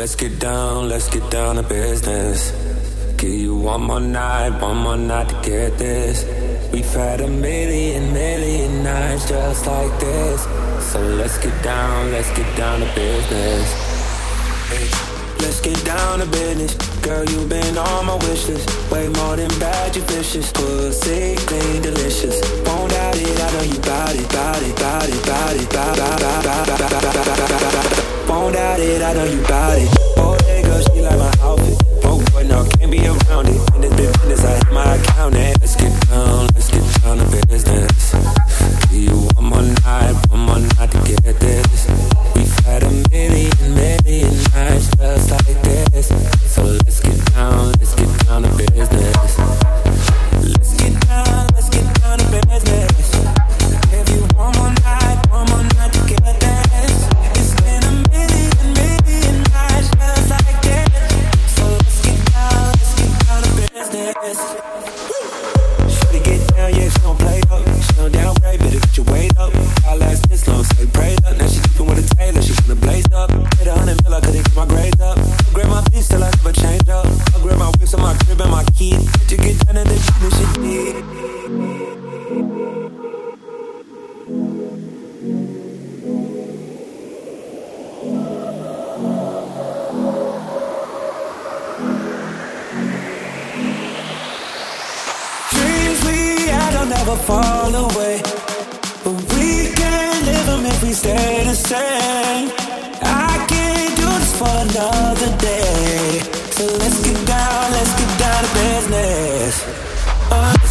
Let's get down, let's get down to business. Give you one more night, one more night to get this. We've had a million, million nights just like this. So let's get down, let's get down to business. Hey, let's get down to business. Girl, you've been on my wish list. Way more than bad, you vicious. Pussy clean, delicious. I know you bout it. Never fall away. But we can't live them if we stay the same. I can't do this for another day. So let's get down, let's get down to business. Uh,